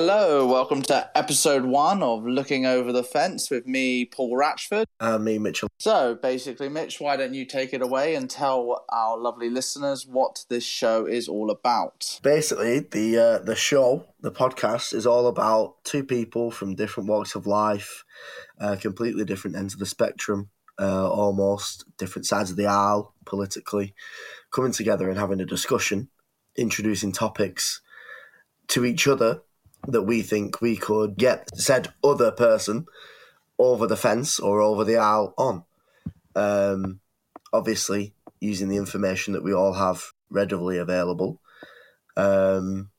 Hello, welcome to episode one of Looking Over the Fence with me, Paul Ratchford. And me, Mitchell. So, basically, Mitch, why don't you take it away and tell our lovely listeners what this show is all about? Basically, the uh, the show, the podcast, is all about two people from different walks of life, uh, completely different ends of the spectrum, uh, almost different sides of the aisle politically, coming together and having a discussion, introducing topics to each other that we think we could get said other person over the fence or over the aisle on. Um, obviously, using the information that we all have readily available, um,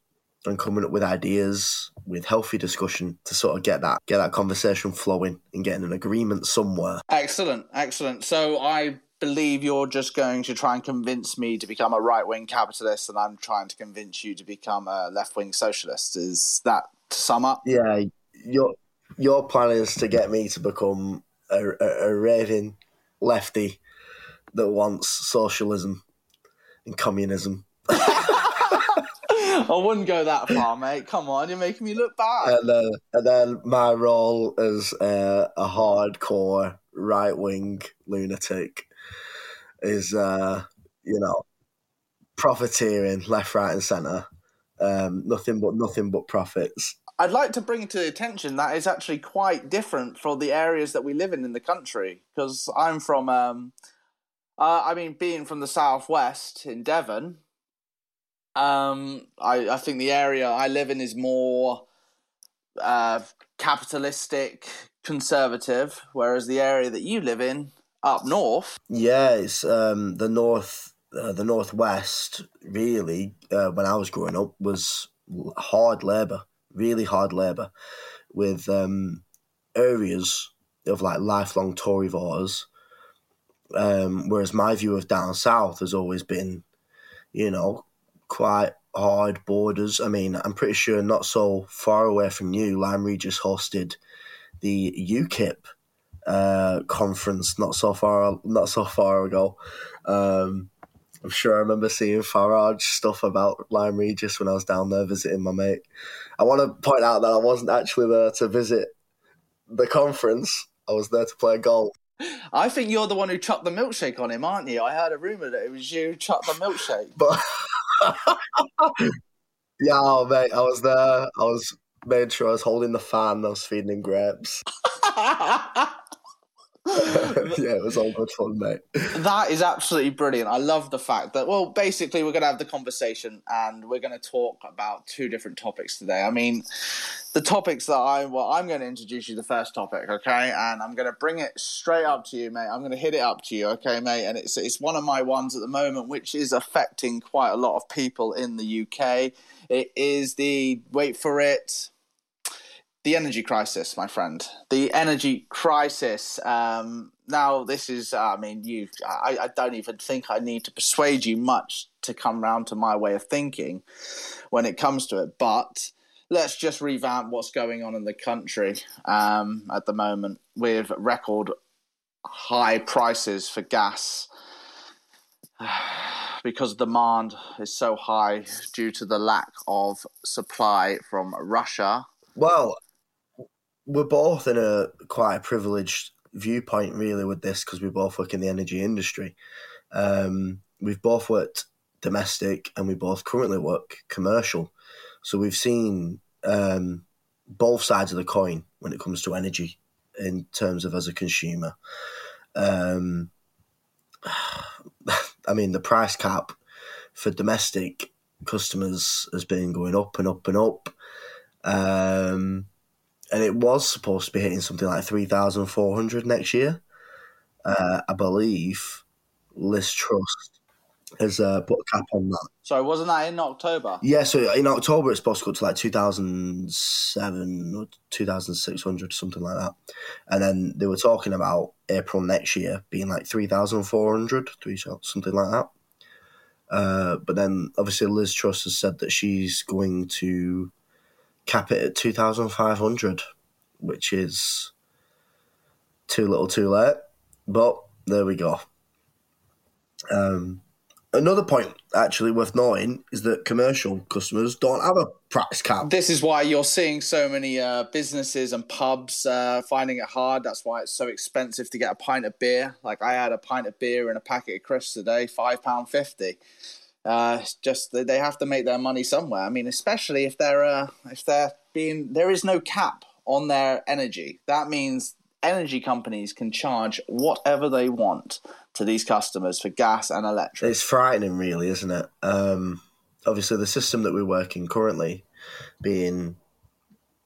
and coming up with ideas with healthy discussion to sort of get that get that conversation flowing and getting an agreement somewhere. Excellent, excellent. So I believe you're just going to try and convince me to become a right wing capitalist, and I'm trying to convince you to become a left wing socialist. Is that to sum up? Yeah, your your plan is to get me to become a, a, a raving lefty that wants socialism and communism. I wouldn't go that far, mate. Come on, you're making me look bad. And then, and then my role as uh, a hardcore right wing lunatic is, uh, you know, profiteering left, right, and centre. Um, nothing but nothing but profits. I'd like to bring to the attention that is actually quite different from the areas that we live in in the country. Because I'm from, um, uh, I mean, being from the southwest in Devon, um, I, I think the area I live in is more uh, capitalistic, conservative, whereas the area that you live in up north. Yeah, it's um, the north, uh, the northwest. Really, uh, when I was growing up, was hard labour, really hard labour, with um, areas of like lifelong Tory voters. Um, whereas my view of down south has always been, you know, quite hard borders. I mean, I'm pretty sure not so far away from you, Lyme Regis hosted the UKIP uh, conference not so far not so far ago. Um, I'm sure I remember seeing Farage stuff about Lyme Regis when I was down there visiting my mate. I want to point out that I wasn't actually there to visit the conference. I was there to play golf. I think you're the one who chucked the milkshake on him, aren't you? I heard a rumor that it was you who chucked the milkshake. But yeah, oh, mate, I was there. I was made sure I was holding the fan. I was feeding him grapes. yeah, it was all good fun, mate. That is absolutely brilliant. I love the fact that, well, basically, we're going to have the conversation and we're going to talk about two different topics today. I mean, the topics that I, well, I'm going to introduce you the first topic, okay? And I'm going to bring it straight up to you, mate. I'm going to hit it up to you, okay, mate? And it's, it's one of my ones at the moment, which is affecting quite a lot of people in the UK. It is the, wait for it, the energy crisis, my friend. The energy crisis. Um, now, this is, I mean, you. I, I, don't even think I need to persuade you much to come round to my way of thinking when it comes to it. But let's just revamp what's going on in the country um, at the moment with record high prices for gas. because demand is so high due to the lack of supply from Russia. Well, we're both in a quite a privileged viewpoint really with this because we both work in the energy industry. Um, we've both worked domestic and we both currently work commercial. So we've seen um, both sides of the coin when it comes to energy in terms of as a consumer. Um, I mean, the price cap for domestic customers has been going up and up and up. Um, and it was supposed to be hitting something like 3,400 next year. Uh, I believe Liz Truss has uh, put a cap on that. So wasn't that in October? Yeah, so in October it's supposed to go to like 2,007 or 2,600, something like that. And then they were talking about April next year being like 3,400, something like that. Uh, but then obviously Liz Truss has said that she's going to cap it at 2,500, which is too little too late. But there we go. Um, Another point, actually, worth noting is that commercial customers don't have a price cap. This is why you're seeing so many uh, businesses and pubs uh, finding it hard. That's why it's so expensive to get a pint of beer. Like I had a pint of beer and a packet of crisps today, five pound fifty. Uh, just they have to make their money somewhere. I mean, especially if they're uh, if they're being there is no cap on their energy. That means energy companies can charge whatever they want to these customers for gas and electric. It's frightening, really, isn't it? Um, obviously, the system that we're working currently being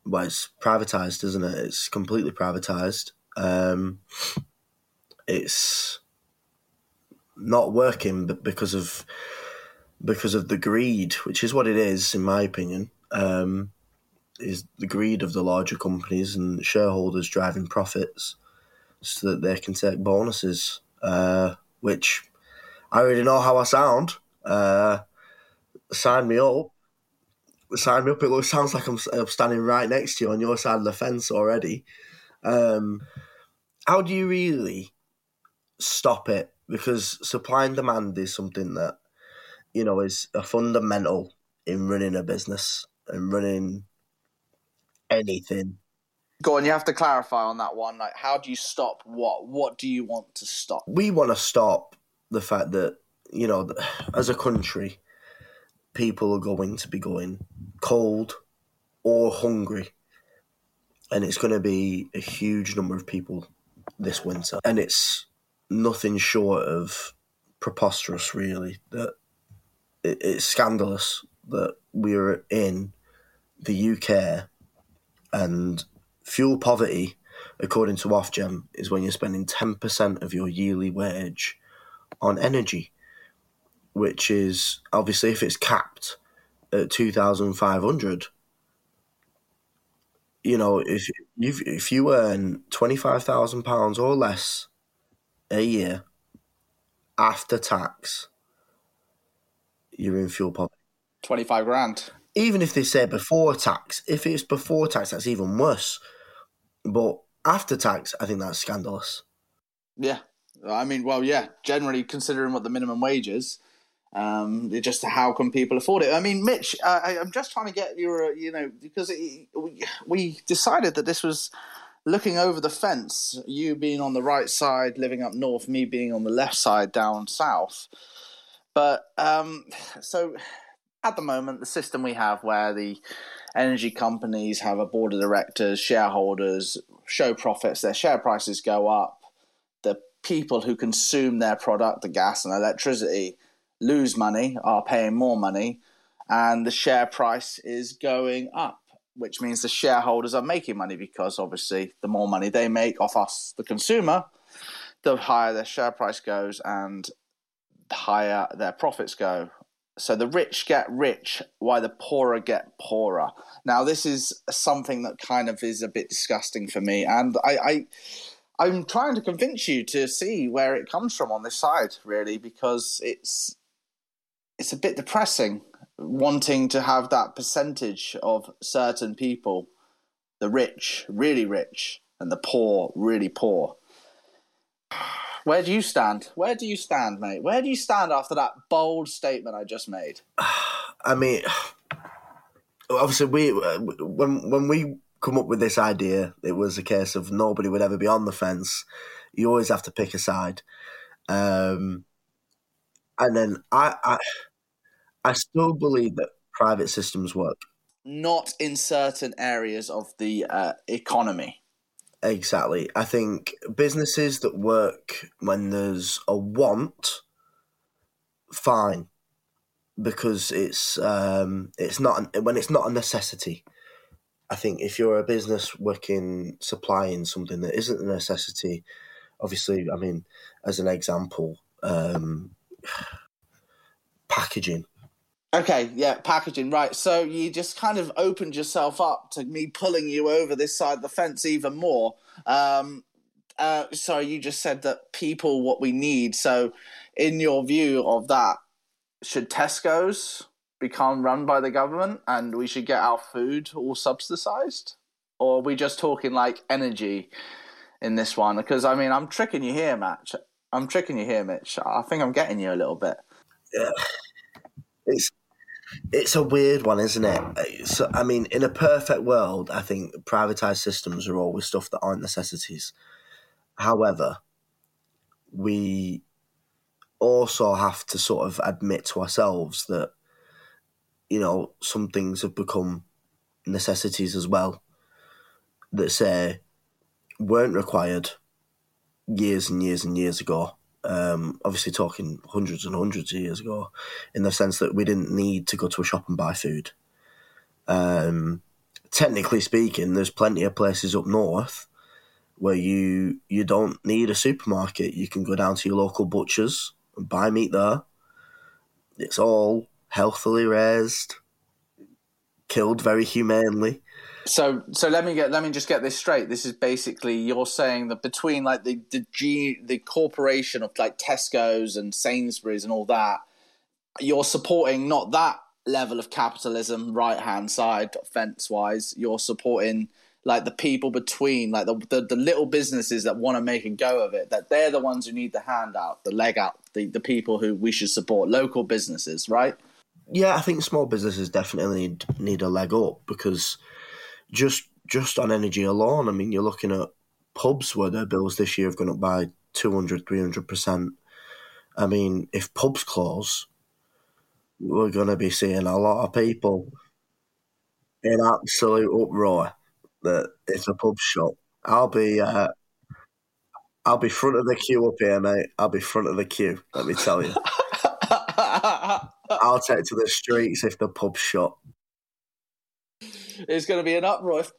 well, it's privatized, isn't it? It's completely privatized. Um, it's not working, because of because of the greed, which is what it is, in my opinion. Um, is the greed of the larger companies and shareholders driving profits so that they can take bonuses uh, which I already know how I sound. Uh, sign me up. Sign me up. It sounds like I'm, I'm, standing right next to you on your side of the fence already. Um, how do you really stop it? Because supply and demand is something that, you know, is a fundamental in running a business and running anything Go on, you have to clarify on that one. Like, how do you stop what? What do you want to stop? We want to stop the fact that, you know, as a country, people are going to be going cold or hungry. And it's going to be a huge number of people this winter. And it's nothing short of preposterous, really. That it's scandalous that we're in the UK and Fuel poverty, according to Ofgem, is when you're spending 10% of your yearly wage on energy, which is obviously if it's capped at 2,500. You know, if you if you earn twenty five thousand pounds or less a year after tax, you're in fuel poverty. Twenty five grand even if they say before tax, if it's before tax, that's even worse. But after tax, I think that's scandalous. Yeah, I mean, well, yeah. Generally, considering what the minimum wage is, um, just how can people afford it? I mean, Mitch, I, am just trying to get your, you know, because it, we, we decided that this was looking over the fence. You being on the right side, living up north, me being on the left side, down south. But um, so at the moment, the system we have where the energy companies have a board of directors, shareholders, show profits, their share prices go up. The people who consume their product, the gas and electricity, lose money, are paying more money, and the share price is going up, which means the shareholders are making money because obviously the more money they make off us, the consumer, the higher their share price goes and higher their profits go. So the rich get rich while the poorer get poorer. Now this is something that kind of is a bit disgusting for me and i, I i'm trying to convince you to see where it comes from on this side really because it's it's a bit depressing wanting to have that percentage of certain people the rich really rich and the poor really poor where do you stand? Where do you stand, mate? Where do you stand after that bold statement I just made? I mean, obviously, we when when we come up with this idea, it was a case of nobody would ever be on the fence. You always have to pick a side, um, and then I, I I still believe that private systems work. Not in certain areas of the uh, economy. Exactly. I think businesses that work when there's a want, fine, because it's um, it's not when it's not a necessity. I think if you're a business working supplying something that isn't a necessity, obviously, I mean, as an example, um, packaging Okay, yeah, packaging, right. So you just kind of opened yourself up to me pulling you over this side of the fence even more. Um, uh, sorry, you just said that people what we need. So, in your view of that, should Tesco's become run by the government and we should get our food all subsidized? Or are we just talking like energy in this one? Because, I mean, I'm tricking you here, Mitch. I'm tricking you here, Mitch. I think I'm getting you a little bit Yeah. it's it's a weird one, isn't it? So, I mean, in a perfect world, I think privatized systems are always stuff that aren't necessities. However, we also have to sort of admit to ourselves that you know some things have become necessities as well that say weren't required years and years and years ago um, obviously talking hundreds and hundreds of years ago, in the sense that we didn't need to go to a shop and buy food. Um, technically speaking, there's plenty of places up north where you you don't need a supermarket. You can go down to your local butchers and buy meat there. It's all healthily raised, killed very humanely. So so let me get let me just get this straight. This is basically you're saying that between like the the G the corporation of like Tesco's and Sainsbury's and all that, you're supporting not that level of capitalism right hand side fence wise. You're supporting like the people between like the, the, the little businesses that want to make a go of it that they're the ones who need the handout the leg out the, the people who we should support local businesses right yeah i think small businesses definitely need need a leg up because just just on energy alone, I mean, you're looking at pubs where their bills this year have gone up by 200, 300%. I mean, if pubs close, we're going to be seeing a lot of people in absolute uproar that it's a pub shut. I'll be uh, I'll be front of the queue up here, mate. I'll be front of the queue. Let me tell you. I'll take to the streets if the pub shut. There's going to be an uproar if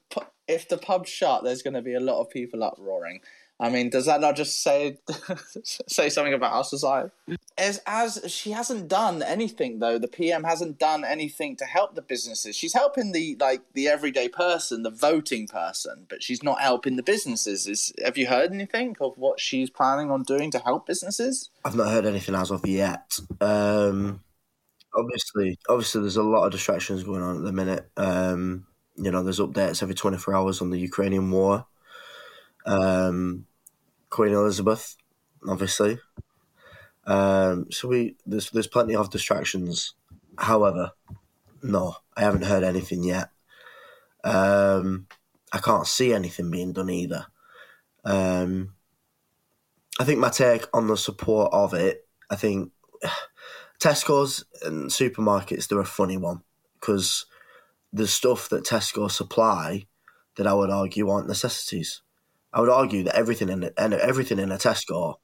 if the pub's shut. There's going to be a lot of people uproaring. I mean, does that not just say say something about our society? As as she hasn't done anything though, the PM hasn't done anything to help the businesses. She's helping the like the everyday person, the voting person, but she's not helping the businesses. Is have you heard anything of what she's planning on doing to help businesses? I've not heard anything as of yet. Um, obviously, obviously, there's a lot of distractions going on at the minute. Um, you know, there's updates every 24 hours on the Ukrainian war. Um, Queen Elizabeth, obviously. Um, so we there's there's plenty of distractions. However, no, I haven't heard anything yet. Um, I can't see anything being done either. Um, I think my take on the support of it, I think Tesco's and supermarkets, they're a funny one because the stuff that Tesco supply that I would argue aren't necessities. I would argue that everything in it, everything in a Tesco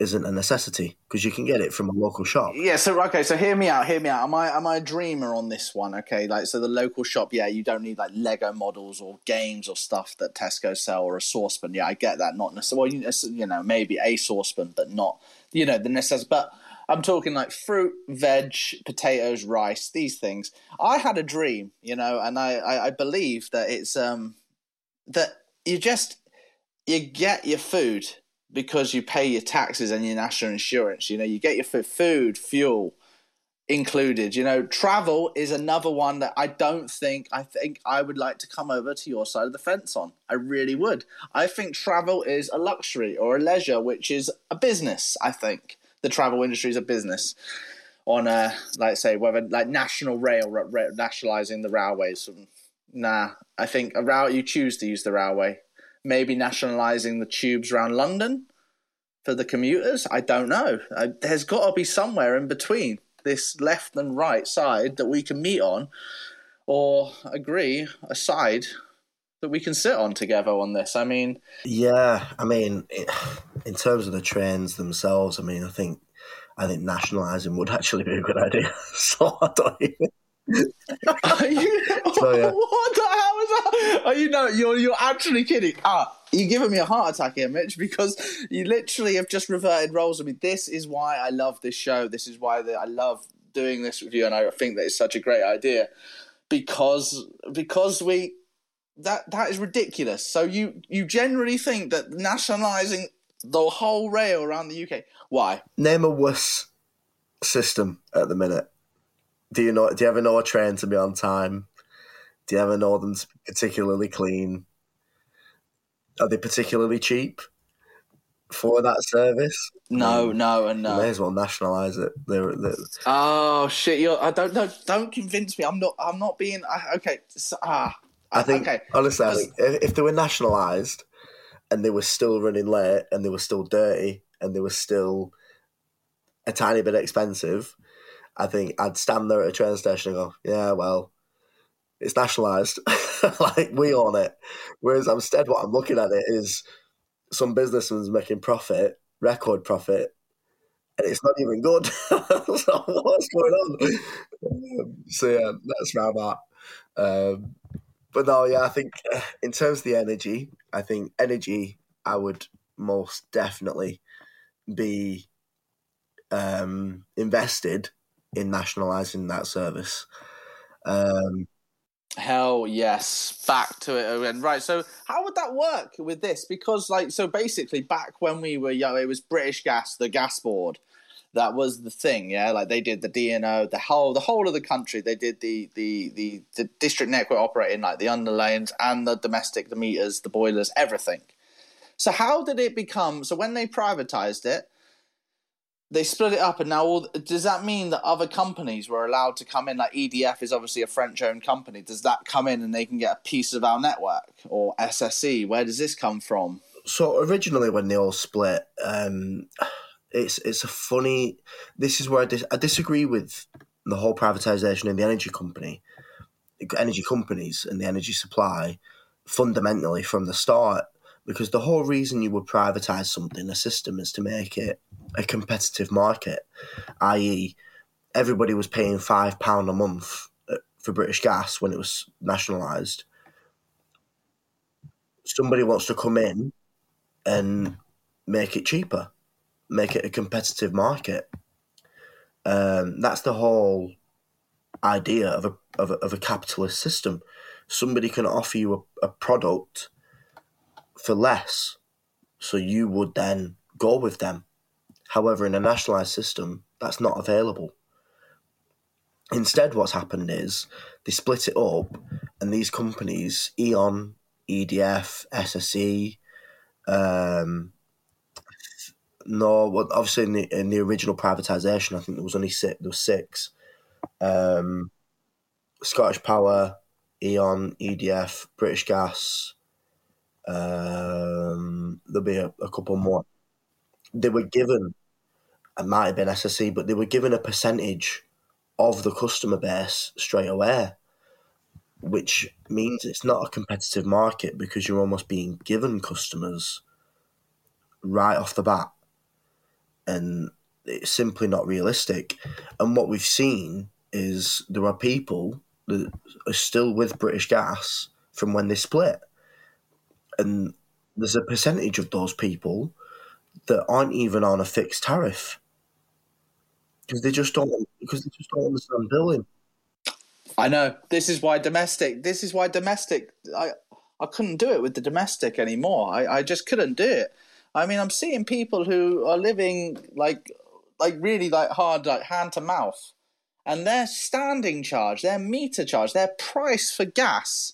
isn't a necessity because you can get it from a local shop. Yeah. So okay. So hear me out. Hear me out. Am I am I a dreamer on this one? Okay. Like so, the local shop. Yeah, you don't need like Lego models or games or stuff that Tesco sell or a saucepan. Yeah, I get that. Not necessarily. Well, you, you know, maybe a saucepan, but not you know the necessity. But I'm talking like fruit, veg, potatoes, rice, these things. I had a dream, you know, and I, I, I believe that it's um that you just you get your food because you pay your taxes and your national insurance. You know, you get your food, food, fuel included. You know, travel is another one that I don't think I think I would like to come over to your side of the fence on. I really would. I think travel is a luxury or a leisure, which is a business. I think the travel industry is a business on a like say whether like national rail ra- nationalizing the railways. Nah i think a route you choose to use the railway. Maybe nationalizing the tubes around london for the commuters? I don't know. Uh, there's got to be somewhere in between this left and right side that we can meet on or agree a side that we can sit on together on this i mean yeah i mean in terms of the trains themselves, I mean, I think I think nationalising would actually be a good idea. so I don't even. Are you, so, yeah. What the hell is that? Are you know you're you're actually kidding? Ah, you're giving me a heart attack here, Mitch, because you literally have just reverted roles I mean, This is why I love this show. This is why the, I love doing this with you, and I think that it's such a great idea because because we that that is ridiculous. So you you generally think that nationalising the whole rail around the UK. Why? Name a worse system at the minute. Do you know? Do you ever know a train to be on time? Do you ever know them to be particularly clean? Are they particularly cheap for that service? No, Mm. no, and They may as well nationalise it. They're, they're, Oh shit! You're, I don't know. Don't convince me. I'm not. I'm not being. I, okay. So, ah. I think Okay. honestly, I Because- think if, they were nationalised and they were still running late and they were still dirty and they were still a tiny bit expensive, I think I'd stand there at a train station and go, "Yeah, well, it's nationalised, like we own it." Whereas instead, what I'm looking at it is some businessman's making profit, record profit, and it's not even good. so what's going on? Um, so yeah, that's where I'm. Um, but no, yeah, I think uh, in terms of the energy, I think energy, I would most definitely be um, invested in nationalising that service. Um, Hell yes, back to it again. Right, so how would that work with this? Because like, so basically, back when we were young, it was British Gas, the gas board, that was the thing. Yeah, like they did the DNO, the whole, the whole of the country. They did the the the, the district network operating, like the underlanes and the domestic, the meters, the boilers, everything. So how did it become? So when they privatized it, they split it up, and now all, does that mean that other companies were allowed to come in? Like EDF is obviously a French-owned company. Does that come in and they can get a piece of our network or SSE? Where does this come from? so originally, when they all split, um, it's it's a funny. This is where I, dis- I disagree with the whole privatization of the energy company, energy companies, and the energy supply fundamentally from the start. Because the whole reason you would privatize something, a system, is to make it a competitive market, i.e., everybody was paying five pound a month uh, for British Gas when it was nationalised. Somebody wants to come in and make it cheaper, make it a competitive market. Um, that's the whole idea of a, of a of a capitalist system. Somebody can offer you a, a product for less, so you would then go with them. However, in a nationalised system, that's not available. Instead, what's happened is they split it up, and these companies, Eon, EDF, SSE, um, no, well, obviously in the in the original privatisation, I think there was only six. There was six. Um, Scottish Power, Eon, EDF, British Gas. Um, there'll be a, a couple more. They were given, it might have been SSE, but they were given a percentage of the customer base straight away, which means it's not a competitive market because you're almost being given customers right off the bat. And it's simply not realistic. And what we've seen is there are people that are still with British Gas from when they split. And there's a percentage of those people that aren't even on a fixed tariff because they just don't because they just don't understand billing. I know this is why domestic. This is why domestic. I I couldn't do it with the domestic anymore. I, I just couldn't do it. I mean, I'm seeing people who are living like like really like hard, like hand to mouth, and their standing charge, their meter charge, their price for gas,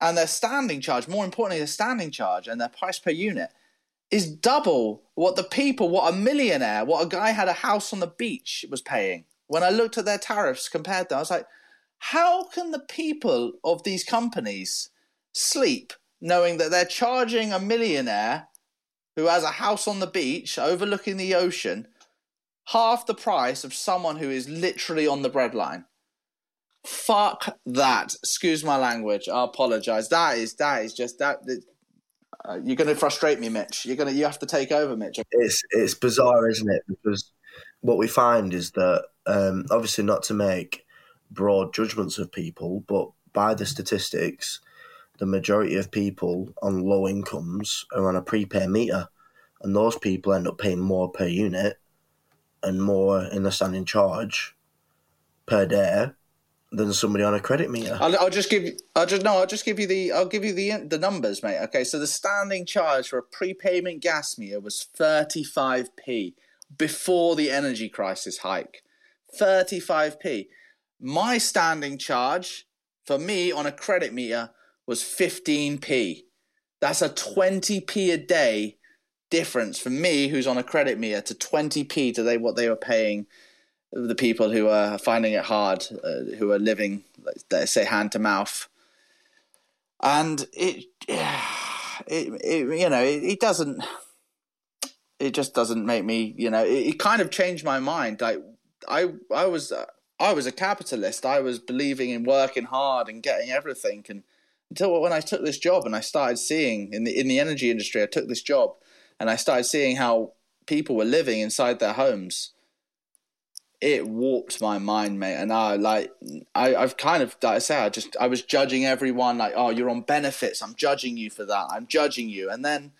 and their standing charge. More importantly, their standing charge and their price per unit is double what the people, what a millionaire, what a guy had a house on the beach was paying. When I looked at their tariffs compared to, I was like, how can the people of these companies sleep knowing that they're charging a millionaire who has a house on the beach overlooking the ocean half the price of someone who is literally on the breadline? Fuck that. Excuse my language. I apologize. That is that is just that. Uh, you're going to frustrate me, Mitch. You're going to you have to take over, Mitch. It's it's bizarre, isn't it? Because what we find is that um, obviously not to make broad judgments of people, but by the statistics, the majority of people on low incomes are on a prepay meter, and those people end up paying more per unit and more in the standing charge per day than somebody on a credit meter. I'll, I'll just give. I'll just no. I'll just give you the. I'll give you the the numbers, mate. Okay, so the standing charge for a prepayment gas meter was thirty five p before the energy crisis hike. Thirty five p. My standing charge for me on a credit meter was fifteen p. That's a twenty p a day difference for me, who's on a credit meter, to 20p to they what they were paying the people who are finding it hard, uh, who are living, let's say, hand to mouth. And it, it, it you know, it, it, doesn't, it just doesn't make me, you know, it, it, kind of changed my mind. Like I, I was, uh, I was a capitalist. I was believing in working hard and getting everything. And until when I took this job and I started seeing in the in the energy industry, I took this job and I started seeing how people were living inside their homes it warped my mind, mate. And I like I, I've kind of like I say, I just I was judging everyone like, oh, you're on benefits. I'm judging you for that. I'm judging you. And then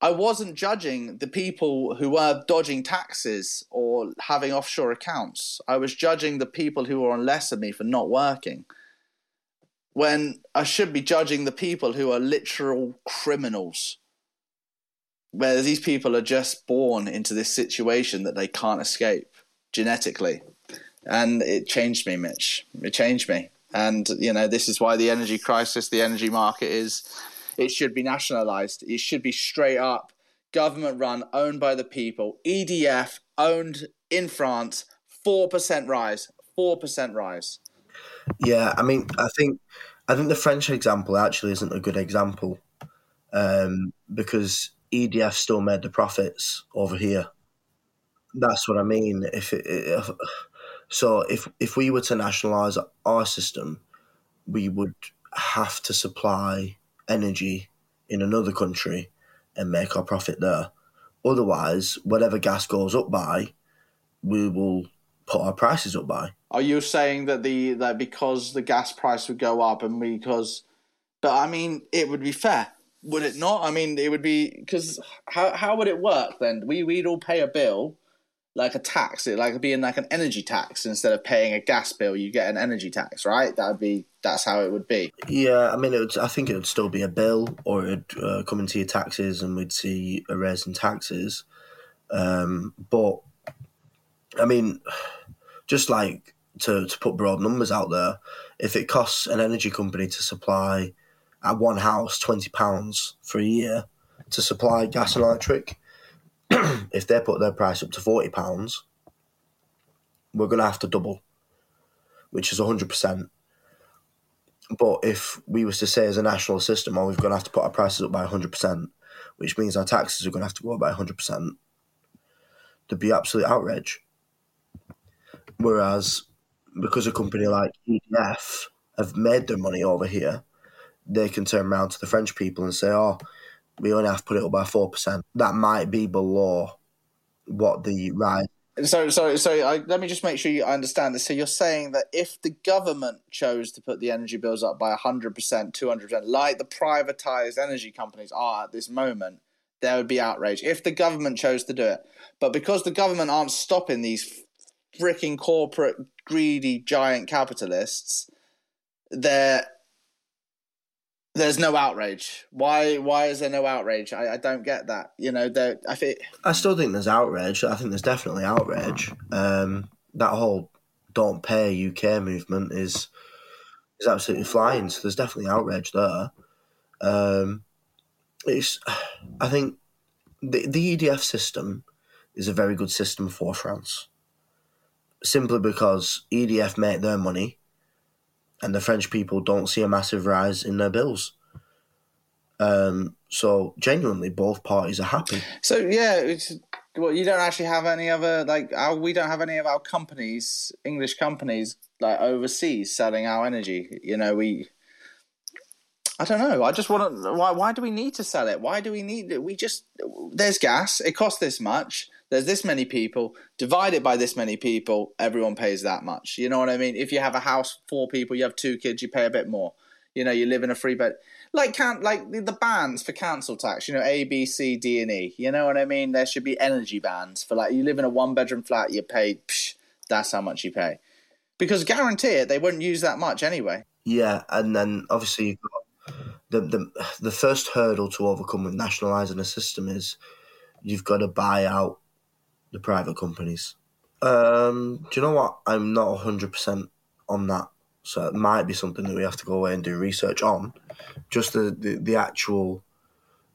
I wasn't judging the people who were dodging taxes or having offshore accounts. I was judging the people who were on less than me for not working. When I should be judging the people who are literal criminals. Where these people are just born into this situation that they can't escape genetically, and it changed me, Mitch. It changed me, and you know this is why the energy crisis, the energy market is. It should be nationalized. It should be straight up government run, owned by the people. EDF owned in France, four percent rise. Four percent rise. Yeah, I mean, I think I think the French example actually isn't a good example um, because EDF still made the profits over here. That's what I mean. If, if so, if if we were to nationalise our system, we would have to supply energy in another country and make our profit there. Otherwise, whatever gas goes up by, we will put our prices up by. Are you saying that the that because the gas price would go up and because, but I mean, it would be fair, would it not? I mean, it would be because how how would it work then? We we'd all pay a bill like a tax, it like being like an energy tax instead of paying a gas bill, you get an energy tax, right? That would be that's how it would be. Yeah, I mean, it would, I think it would still be a bill, or it'd uh, come into your taxes, and we'd see a raise in taxes. Um, but I mean, just like to to put broad numbers out there, if it costs an energy company to supply at one house twenty pounds for a year to supply gas and electric if they put their price up to forty pounds, we're going to have to double, which is hundred percent. But if we was to say as a national system, oh, we're going to have to put our prices up by hundred percent, which means our taxes are going to have to go up by hundred percent, there'd be absolute outrage. Whereas, because a company like EDF have made their money over here, they can turn around to the French people and say, "Oh, we only have to put it up by four percent. That might be below what the rise. So, so, so, I, let me just make sure you understand this. So, you're saying that if the government chose to put the energy bills up by hundred percent, two hundred percent, like the privatized energy companies are at this moment, there would be outrage if the government chose to do it. But because the government aren't stopping these freaking corporate greedy giant capitalists, they're there's no outrage. Why? Why is there no outrage? I, I don't get that. You know, I think I still think there's outrage. I think there's definitely outrage. Um, that whole "Don't Pay UK" movement is is absolutely flying. So there's definitely outrage there. Um, it's, I think, the the EDF system is a very good system for France. Simply because EDF make their money and the French people don't see a massive rise in their bills. Um, so genuinely, both parties are happy. So yeah, well, you don't actually have any other like our, we don't have any of our companies, English companies, like overseas selling our energy. You know, we. I don't know. I just want to. Why? Why do we need to sell it? Why do we need? We just there's gas. It costs this much there's this many people, divide it by this many people, everyone pays that much. You know what I mean? If you have a house, four people, you have two kids, you pay a bit more. You know, you live in a free bed. Like can like the bands for council tax, you know, A, B, C, D, and E. You know what I mean? There should be energy bands for like you live in a one bedroom flat, you pay psh, that's how much you pay. Because guarantee it, they wouldn't use that much anyway. Yeah, and then obviously you've got the the the first hurdle to overcome with nationalising a system is you've got to buy out the private companies. Um, do you know what? I'm not hundred percent on that, so it might be something that we have to go away and do research on. Just the the, the actual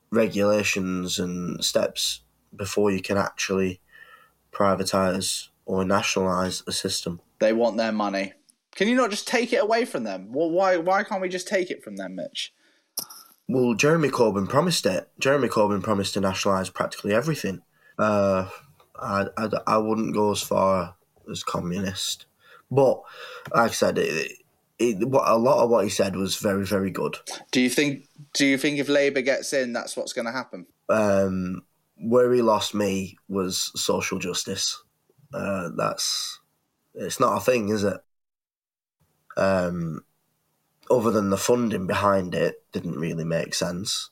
regulations and steps before you can actually privatise or nationalise a system. They want their money. Can you not just take it away from them? Well, why why can't we just take it from them, Mitch? Well, Jeremy Corbyn promised it. Jeremy Corbyn promised to nationalise practically everything. Uh, I, I, I wouldn't go as far as communist, but like I said, it, it, what a lot of what he said was very very good. Do you think? Do you think if Labour gets in, that's what's going to happen? Um, where he lost me was social justice. Uh, that's it's not a thing, is it? Um, other than the funding behind it, didn't really make sense,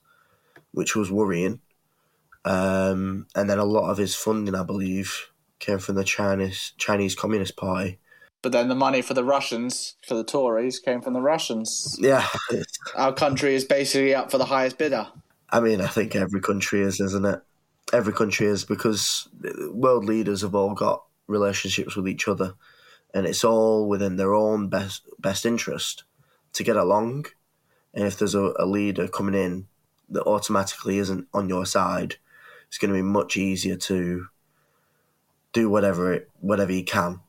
which was worrying. Um, and then a lot of his funding, I believe, came from the Chinese Chinese Communist Party. But then the money for the Russians, for the Tories, came from the Russians. Yeah, Our country is basically up for the highest bidder. I mean, I think every country is, isn't it? Every country is because world leaders have all got relationships with each other, and it's all within their own best best interest to get along. And if there's a, a leader coming in that automatically isn't on your side, it's going to be much easier to do whatever it, whatever you can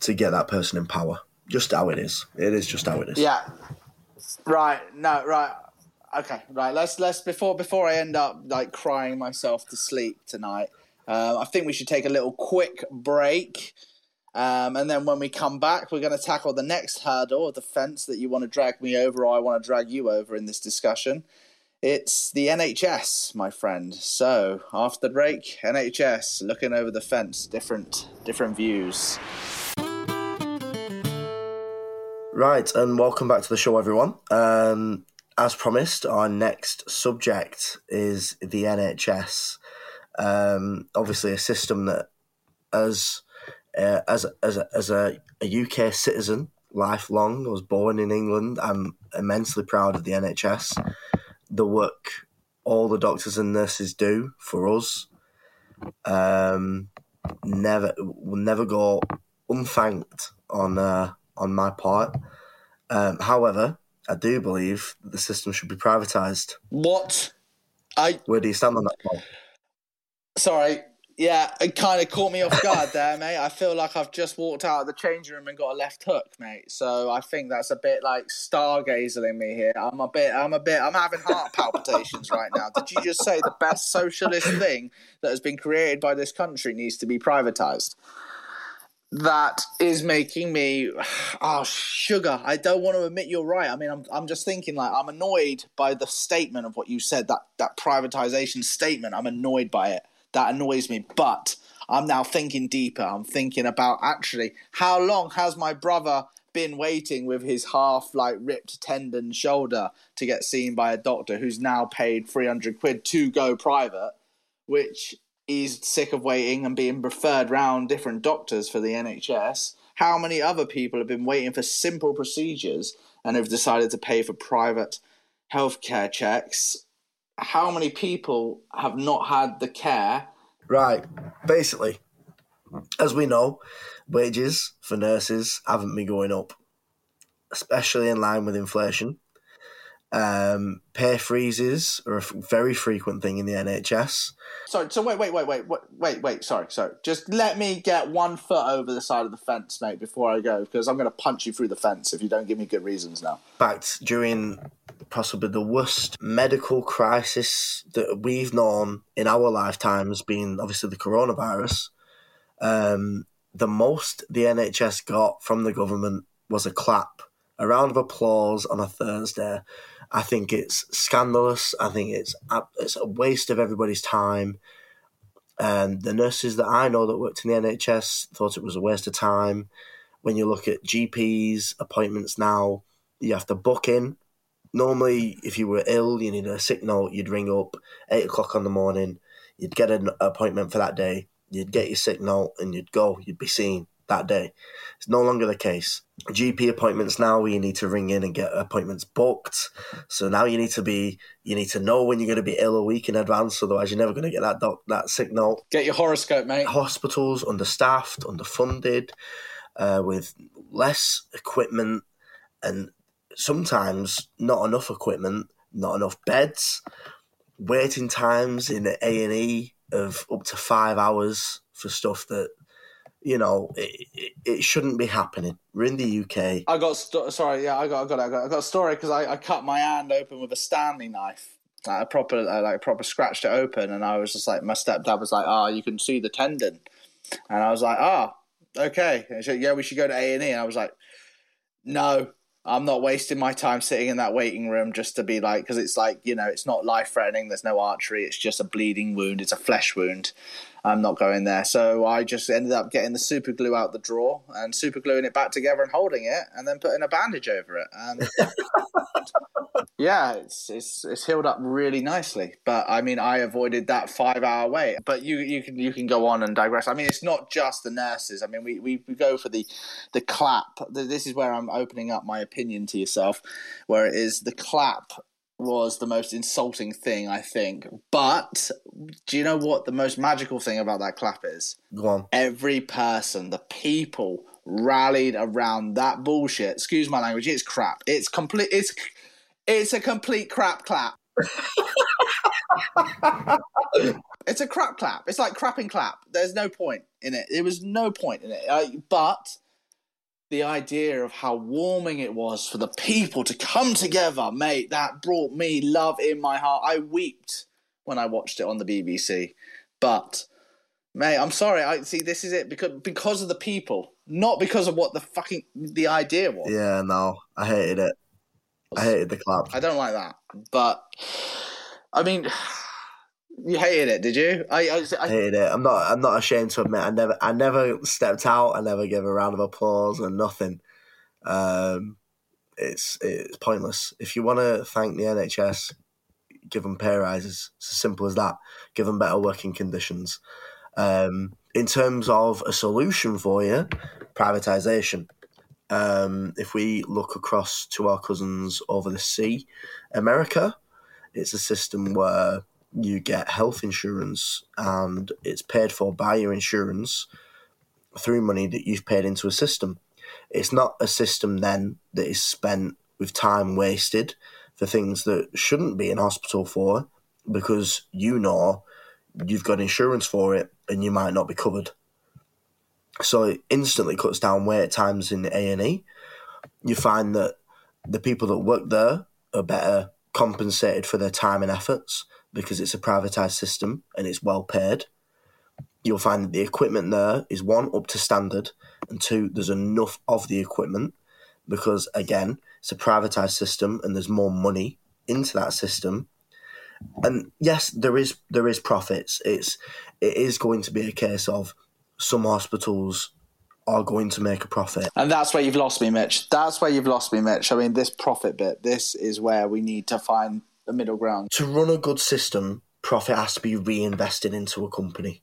to get that person in power. Just how it is. It is just how it is. Yeah. Right. No. Right. Okay. Right. Let's let's before before I end up like crying myself to sleep tonight. Uh, I think we should take a little quick break. Um, and then when we come back, we're going to tackle the next hurdle the fence that you want to drag me over or I want to drag you over in this discussion. It's the NHS, my friend. So after the break, NHS looking over the fence, different different views. Right, and welcome back to the show, everyone. Um, as promised, our next subject is the NHS. Um, obviously, a system that, as uh, as as a, as a, a UK citizen, lifelong, I was born in England. I'm immensely proud of the NHS, the work all the doctors and nurses do for us. Um, never will never go unthanked on uh, on my part. Um, however, I do believe the system should be privatised. What? I Where do you stand on that? Paul? sorry. Yeah, it kind of caught me off guard there, mate. I feel like I've just walked out of the changing room and got a left hook, mate. So I think that's a bit like stargazing me here. I'm a bit, I'm a bit, I'm having heart palpitations right now. Did you just say the best socialist thing that has been created by this country needs to be privatized? That is making me, oh sugar. I don't want to admit you're right. I mean, I'm, I'm just thinking like I'm annoyed by the statement of what you said. That that privatization statement. I'm annoyed by it that annoys me. But I'm now thinking deeper. I'm thinking about actually how long has my brother been waiting with his half like ripped tendon shoulder to get seen by a doctor who's now paid 300 quid to go private, which he's sick of waiting and being referred round different doctors for the NHS. How many other people have been waiting for simple procedures and have decided to pay for private healthcare checks how many people have not had the care? Right. Basically, as we know, wages for nurses haven't been going up, especially in line with inflation. Um, pay freezes are a f- very frequent thing in the NHS. Sorry, so wait, wait, wait, wait, wait, wait, wait. Sorry, sorry. Just let me get one foot over the side of the fence, mate, before I go, because I'm going to punch you through the fence if you don't give me good reasons now. In fact, during possibly the worst medical crisis that we've known in our lifetimes, being obviously the coronavirus, um, the most the NHS got from the government was a clap, a round of applause on a Thursday. I think it's scandalous. I think it's it's a waste of everybody's time. And the nurses that I know that worked in the NHS thought it was a waste of time. When you look at GPs appointments now, you have to book in. Normally, if you were ill, you needed a sick note, you'd ring up eight o'clock in the morning, you'd get an appointment for that day, you'd get your sick note, and you'd go, you'd be seen that day. It's no longer the case. GP appointments now, you need to ring in and get appointments booked. So now you need to be, you need to know when you're going to be ill a week in advance. Otherwise, you're never going to get that doc, that sick note. Get your horoscope, mate. Hospitals understaffed, underfunded, uh, with less equipment, and sometimes not enough equipment not enough beds, waiting times in the A and E of up to five hours for stuff that you know it, it, it shouldn't be happening. We're in the UK. I got st- sorry, yeah, I got, I got, I got, I got a story because I, I cut my hand open with a Stanley knife. Like a proper, uh, like proper scratched it open, and I was just like, my stepdad was like, "Ah, oh, you can see the tendon," and I was like, "Ah, oh, okay." And he said, "Yeah, we should go to A and E," and I was like, "No, I'm not wasting my time sitting in that waiting room just to be like, because it's like, you know, it's not life threatening. There's no artery. It's just a bleeding wound. It's a flesh wound. I'm not going there. So I just ended up getting the super glue out the drawer and super gluing it back together and holding it and then putting a bandage over it. And yeah, it's, it's, it's healed up really nicely. But I mean, I avoided that five hour wait, but you, you can, you can go on and digress. I mean, it's not just the nurses. I mean, we, we, we go for the, the clap. This is where I'm opening up my opinion to yourself, where it is the clap was the most insulting thing, I think. But do you know what the most magical thing about that clap is? Go on. Every person, the people rallied around that bullshit. Excuse my language. It's crap. It's complete. It's it's a complete crap clap. it's a crap clap. It's like crapping clap. There's no point in it. There was no point in it. But the idea of how warming it was for the people to come together, mate, that brought me love in my heart. I wept when I watched it on the BBC. But mate, I'm sorry. I see this is it because because of the people, not because of what the fucking the idea was. Yeah, no. I hated it. I hated the clap. I don't like that. But I mean you hated it, did you? I, I, I, hated it. I'm not. I'm not ashamed to admit. I never. I never stepped out. I never gave a round of applause and nothing. Um, it's it's pointless. If you want to thank the NHS, give them pay rises. It's as simple as that. Give them better working conditions. Um, in terms of a solution for you, privatisation. Um, if we look across to our cousins over the sea, America, it's a system where you get health insurance and it's paid for by your insurance through money that you've paid into a system. It's not a system then that is spent with time wasted for things that shouldn't be in hospital for because you know you've got insurance for it and you might not be covered. So it instantly cuts down wait times in A and E. You find that the people that work there are better compensated for their time and efforts because it's a privatized system and it's well paid. You'll find that the equipment there is one up to standard, and two there's enough of the equipment because again it's a privatized system and there's more money into that system. And yes, there is there is profits. It's it is going to be a case of some hospitals are going to make a profit. And that's where you've lost me, Mitch. That's where you've lost me, Mitch. I mean, this profit bit, this is where we need to find middle ground. To run a good system, profit has to be reinvested into a company.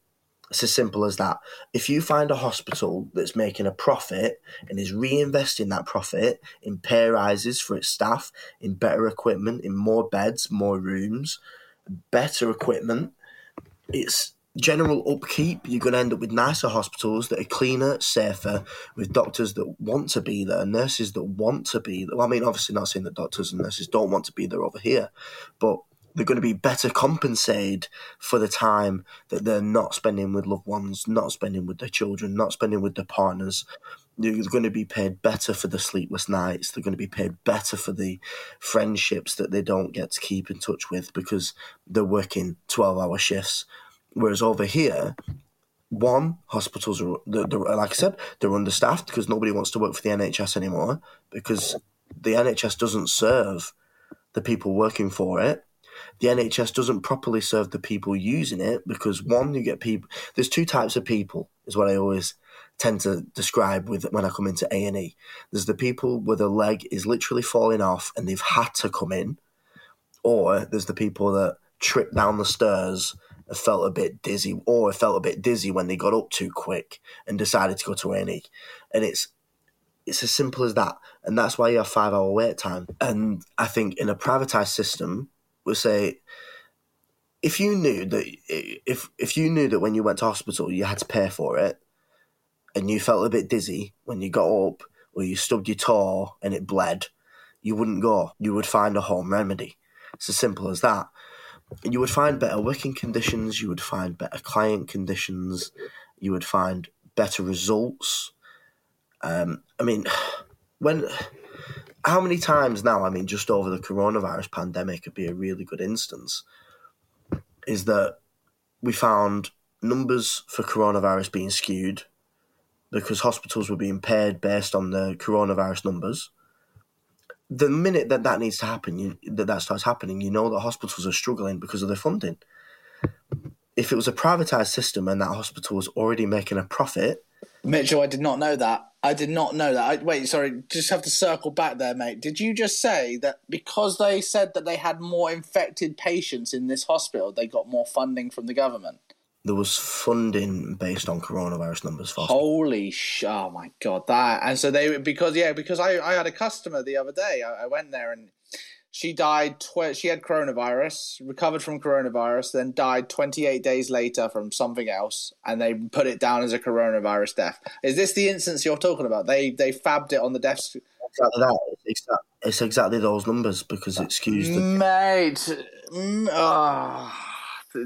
It's as simple as that. If you find a hospital that's making a profit and is reinvesting that profit in pay rises for its staff, in better equipment, in more beds, more rooms, better equipment, it's general upkeep, you're going to end up with nicer hospitals that are cleaner, safer, with doctors that want to be there, nurses that want to be there. Well, I mean, obviously, not saying that doctors and nurses don't want to be there over here, but they're going to be better compensated for the time that they're not spending with loved ones, not spending with their children, not spending with their partners. They're going to be paid better for the sleepless nights. They're going to be paid better for the friendships that they don't get to keep in touch with because they're working 12 hour shifts Whereas over here, one, hospitals are, they're, they're, like I said, they're understaffed because nobody wants to work for the NHS anymore because the NHS doesn't serve the people working for it. The NHS doesn't properly serve the people using it because one, you get people. There's two types of people, is what I always tend to describe with when I come into A and E. There's the people where the leg is literally falling off and they've had to come in, or there's the people that trip down the stairs felt a bit dizzy, or felt a bit dizzy when they got up too quick and decided to go to A&E. And it's it's as simple as that, and that's why you have five hour wait time. And I think in a privatized system, we say if you knew that if if you knew that when you went to hospital you had to pay for it, and you felt a bit dizzy when you got up, or you stubbed your toe and it bled, you wouldn't go. You would find a home remedy It's as simple as that. You would find better working conditions, you would find better client conditions, you would find better results. Um, I mean, when how many times now? I mean, just over the coronavirus pandemic would be a really good instance. Is that we found numbers for coronavirus being skewed because hospitals were being paid based on the coronavirus numbers. The minute that that needs to happen, you, that that starts happening, you know that hospitals are struggling because of their funding. If it was a privatized system and that hospital was already making a profit, Mitchell, I did not know that. I did not know that. I, wait, sorry, just have to circle back there, mate. Did you just say that because they said that they had more infected patients in this hospital, they got more funding from the government? There was funding based on coronavirus numbers for Holy sh! Oh my god, that and so they because yeah because I I had a customer the other day. I, I went there and she died. Tw- she had coronavirus, recovered from coronavirus, then died 28 days later from something else, and they put it down as a coronavirus death. Is this the instance you're talking about? They they fabbed it on the death. exactly that. It's, it's exactly those numbers because it skews the Mate, mm, oh,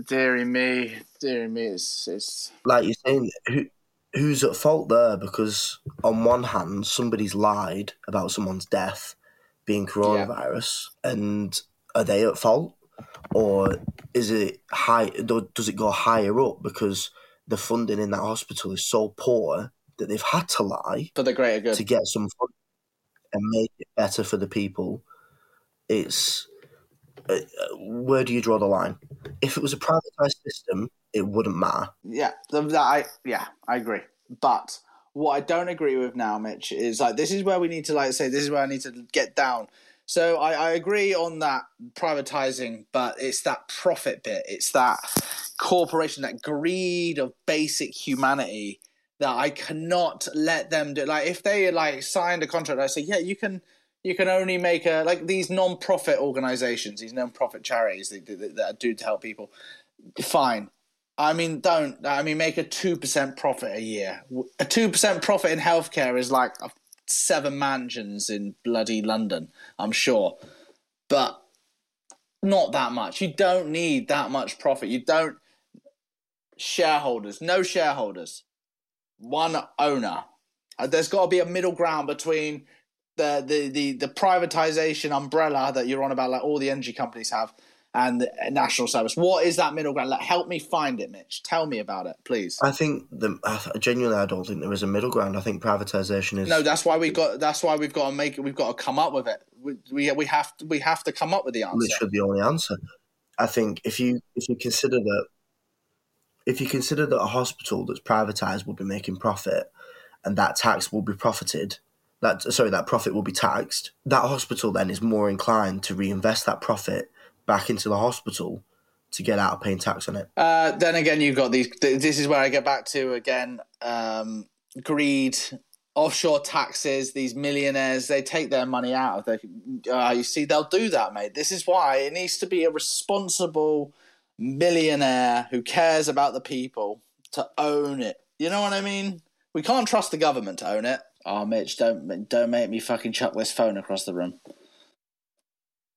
dearie me, dearie me, it's, it's like you're saying, who, who's at fault there? Because on one hand, somebody's lied about someone's death being coronavirus, and are they at fault, or is it high? Does it go higher up because the funding in that hospital is so poor that they've had to lie for the greater good. to get some and make it better for the people? It's uh, uh, where do you draw the line? If it was a privatized system, it wouldn't matter. Yeah, I yeah, I agree. But what I don't agree with now, Mitch, is like this is where we need to like say this is where I need to get down. So I, I agree on that privatizing, but it's that profit bit. It's that corporation, that greed of basic humanity that I cannot let them do. Like if they like signed a contract, I say, yeah, you can you can only make a like these non-profit organizations, these non-profit charities that, that, that do to help people. Fine, I mean, don't. I mean, make a 2% profit a year. A 2% profit in healthcare is like seven mansions in bloody London, I'm sure. But not that much. You don't need that much profit. You don't. Shareholders, no shareholders, one owner. Uh, There's got to be a middle ground between the, the, the, the privatization umbrella that you're on about, like all the energy companies have, and the uh, national service. What is that middle ground? Like, help me find it, Mitch. Tell me about it, please. I think the I- genuinely, I don't think there is a middle ground. I think privatization is. No, that's why we got. That's why we've got to make it. We've got to come up with it. We we, we have to, we have to come up with the answer. literally the only answer. I think if you if you consider that if you consider that a hospital that's privatized will be making profit and that tax will be profited, that sorry that profit will be taxed. That hospital then is more inclined to reinvest that profit back into the hospital to get out of paying tax on it. Uh, then again, you've got these. th- This is where I get back to again. Um, greed, offshore taxes. These millionaires, they take their money out of the. Uh, you see, they'll do that, mate. This is why it needs to be a responsible millionaire who cares about the people to own it. You know what I mean? We can't trust the government to own it. Oh, Mitch, don't don't make me fucking chuck this phone across the room.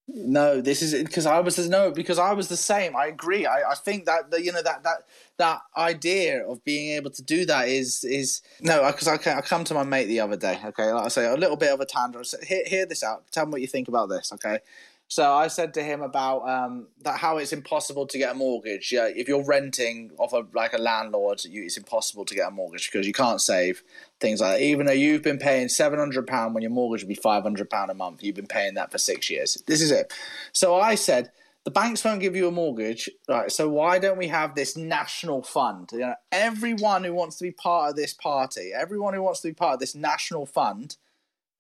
No, this is because I was no because I was the same. I agree. I, I think that the, you know that that that idea of being able to do that is is no because I, I come to my mate the other day. Okay, like I say a little bit of a tangent. So hear, hear this out. Tell me what you think about this. Okay, so I said to him about um, that how it's impossible to get a mortgage. Yeah, if you're renting off a like a landlord, you, it's impossible to get a mortgage because you can't save things like that. Even though you've been paying seven hundred pound when your mortgage would be five hundred pound a month, you've been paying that for six years. This is it. So I said the banks won't give you a mortgage, right? So why don't we have this national fund? You know, everyone who wants to be part of this party, everyone who wants to be part of this national fund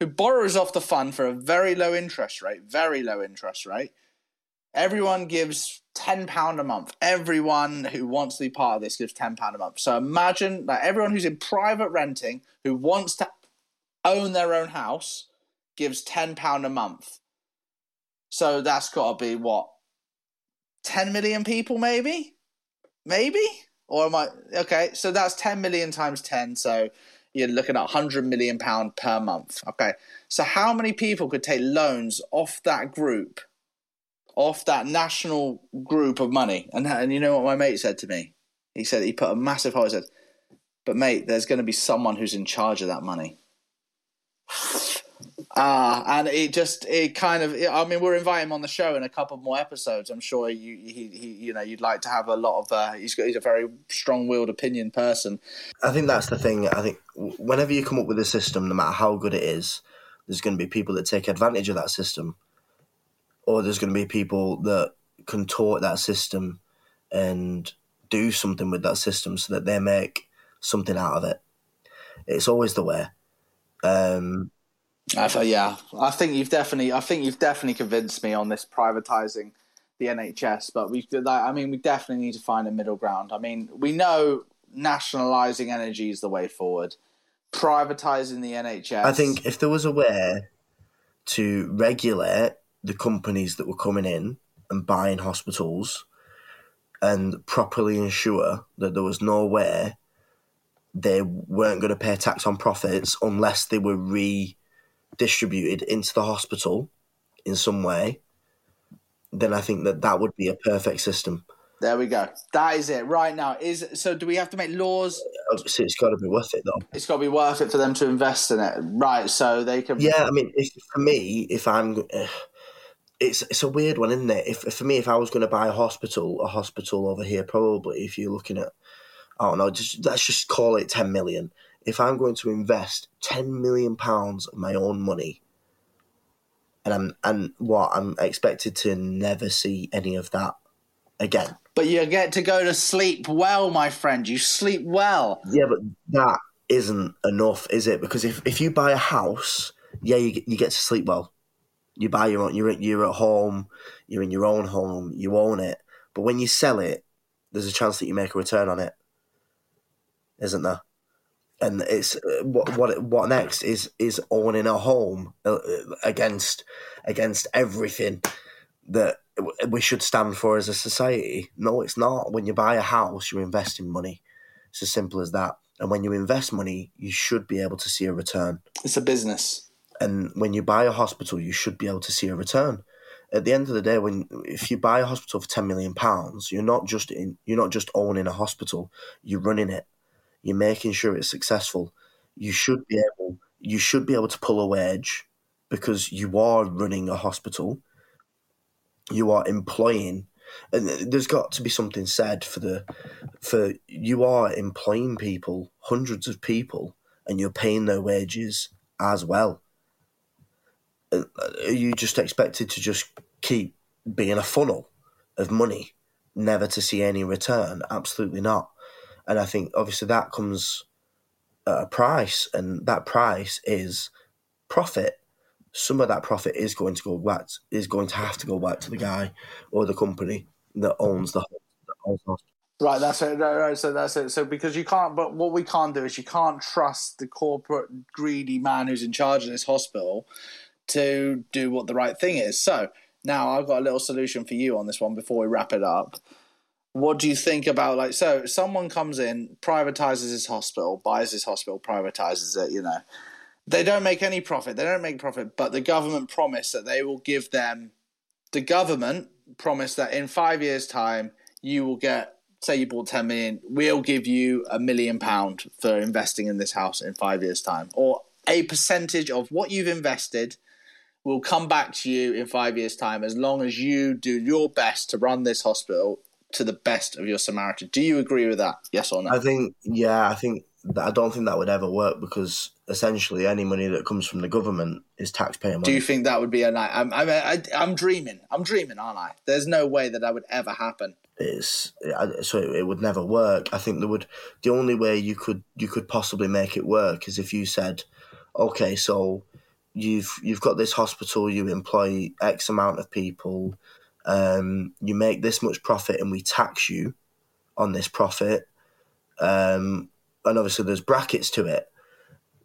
who borrows off the fund for a very low interest rate, very low interest rate. Everyone gives ten pound a month. Everyone who wants to be part of this gives ten pound a month. So imagine that everyone who's in private renting who wants to own their own house gives ten pound a month. So that's got to be what ten million people, maybe, maybe, or am I okay? So that's ten million times ten. So you're looking at 100 million pound per month okay so how many people could take loans off that group off that national group of money. And and you know what my mate said to me? He said he put a massive hole. He said, "But mate, there's going to be someone who's in charge of that money." Ah, and it just it kind of I mean we're inviting him on the show in a couple more episodes. I'm sure you he, he you know you'd like to have a lot of uh, he's got he's a very strong willed opinion person. I think that's the thing. I think whenever you come up with a system, no matter how good it is, there's going to be people that take advantage of that system, or there's going to be people that contort that system and do something with that system so that they make something out of it. It's always the way. Um, I thought, yeah, I think you've definitely, I think you've definitely convinced me on this privatizing the NHS. But we, I mean, we definitely need to find a middle ground. I mean, we know nationalizing energy is the way forward. Privatizing the NHS. I think if there was a way to regulate the companies that were coming in and buying hospitals and properly ensure that there was no way they weren't going to pay tax on profits unless they were re distributed into the hospital in some way, then I think that that would be a perfect system. There we go. That is it. Right now, is so. Do we have to make laws? Obviously, it's got to be worth it, though. It's got to be worth it for them to invest in it, right? So they can. Yeah, I mean, if, for me, if I'm, uh, it's it's a weird one, isn't it? If for me, if I was going to buy a hospital, a hospital over here, probably if you're looking at, I don't know, just let's just call it ten million if I'm going to invest ten million pounds of my own money, and I'm and what I'm expected to never see any of that again. But you get to go to sleep well, my friend. You sleep well. Yeah, but that isn't enough, is it? Because if, if you buy a house, yeah, you you get to sleep well. You buy your own. You're you're at home. You're in your own home. You own it. But when you sell it, there's a chance that you make a return on it, isn't there? And it's uh, what what what next is is owning a home uh, against against everything that we should stand for as a society. No, it's not. When you buy a house, you're investing money. It's as simple as that. And when you invest money, you should be able to see a return. It's a business. And when you buy a hospital, you should be able to see a return. At the end of the day, when if you buy a hospital for ten million pounds, you're not just in you're not just owning a hospital, you're running it you're making sure it's successful. You should be able you should be able to pull a wage because you are running a hospital. You are employing and there's got to be something said for the for you are employing people, hundreds of people, and you're paying their wages as well. Uh, are you just expected to just keep being a funnel of money, never to see any return? Absolutely not. And I think obviously that comes at a price, and that price is profit. Some of that profit is going to go back is going to have to go back to the guy or the company that owns the, hospital. Right, that's it. Right, right, so that's it. So because you can't, but what we can't do is you can't trust the corporate greedy man who's in charge of this hospital to do what the right thing is. So now I've got a little solution for you on this one before we wrap it up what do you think about like so someone comes in privatizes his hospital buys his hospital privatizes it you know. They don't make any profit. They don't make profit but the government promise that they will give them the government promise that in five years time you will get say you bought 10 million we'll give you a million pound for investing in this house in five years time. Or a percentage of what you've invested will come back to you in five years time as long as you do your best to run this hospital to the best of your Samaritan. Do you agree with that? Yes or no? I think, yeah, I think that I don't think that would ever work because essentially any money that comes from the government is taxpayer money. Do you think that would be a night? I'm, I'm, I, I'm dreaming. I'm dreaming, aren't I? There's no way that that would ever happen. It's so it would never work. I think there would. The only way you could you could possibly make it work is if you said, okay, so you've you've got this hospital, you employ X amount of people um, you make this much profit and we tax you on this profit. Um, and obviously there's brackets to it.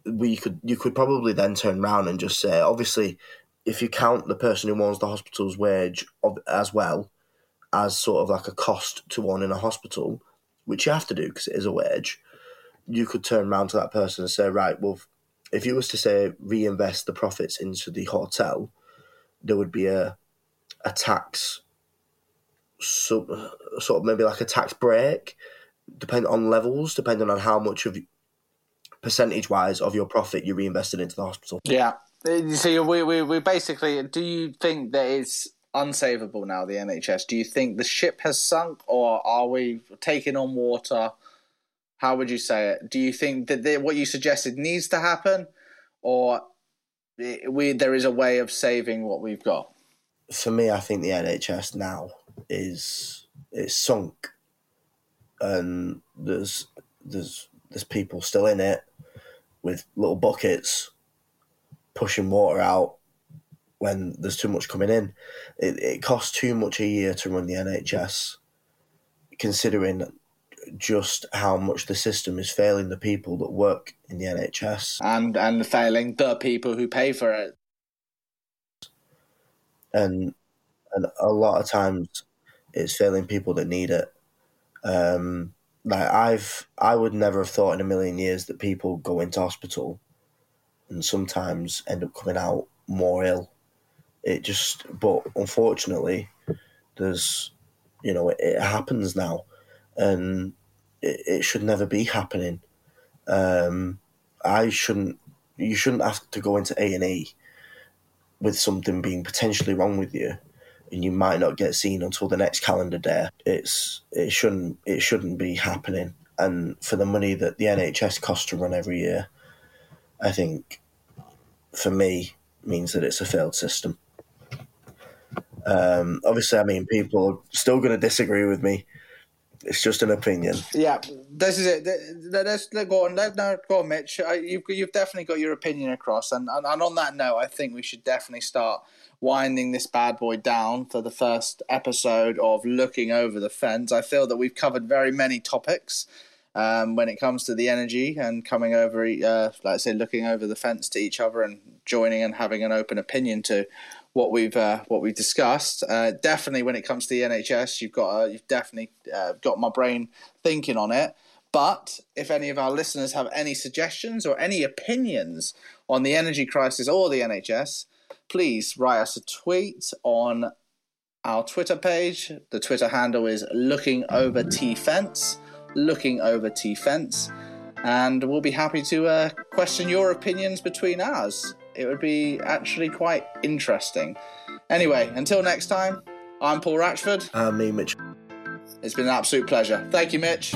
We could you could probably then turn around and just say, obviously, if you count the person who owns the hospital's wage of, as well as sort of like a cost to one in a hospital, which you have to do because it is a wage, you could turn around to that person and say, right, well, if you was to say reinvest the profits into the hotel, there would be a a tax, sub, sort of maybe like a tax break, depending on levels, depending on how much of percentage wise of your profit you're reinvested into the hospital. Yeah. So we, we, we basically, do you think that it's unsavable now, the NHS? Do you think the ship has sunk or are we taking on water? How would you say it? Do you think that the, what you suggested needs to happen or we there is a way of saving what we've got? For me, I think the NHS now is it's sunk and there's there's there's people still in it with little buckets pushing water out when there's too much coming in. It, it costs too much a year to run the NHS, considering just how much the system is failing the people that work in the NHS and and failing the people who pay for it. And and a lot of times, it's failing people that need it. Um, like I've I would never have thought in a million years that people go into hospital and sometimes end up coming out more ill. It just but unfortunately there's you know it, it happens now and it, it, should never be happening. Um, I shouldn't you shouldn't have to go into A and E with something being potentially wrong with you and you might not get seen until the next calendar day. It's it shouldn't it shouldn't be happening. And for the money that the NHS costs to run every year, I think for me means that it's a failed system. Um, obviously, I mean, people are still going to disagree with me. It's just an opinion. Yeah, this is it. Let's let go on. Let no, go on, Mitch. You've you've definitely got your opinion across, and, and and on that note, I think we should definitely start winding this bad boy down for the first episode of Looking Over the Fence. I feel that we've covered very many topics um, when it comes to the energy and coming over, uh, like I say, looking over the fence to each other and joining and having an open opinion to what we've uh, what we've discussed. Uh, definitely, when it comes to the NHS, you've got uh, you've definitely uh, got my brain thinking on it. But if any of our listeners have any suggestions or any opinions on the energy crisis or the NHS, please write us a tweet on our Twitter page. The Twitter handle is looking over T fence, looking over T fence, and we'll be happy to uh, question your opinions between ours. It would be actually quite interesting. Anyway, until next time, I'm Paul Ratchford. I'm me, Mitch. It's been an absolute pleasure. Thank you, Mitch.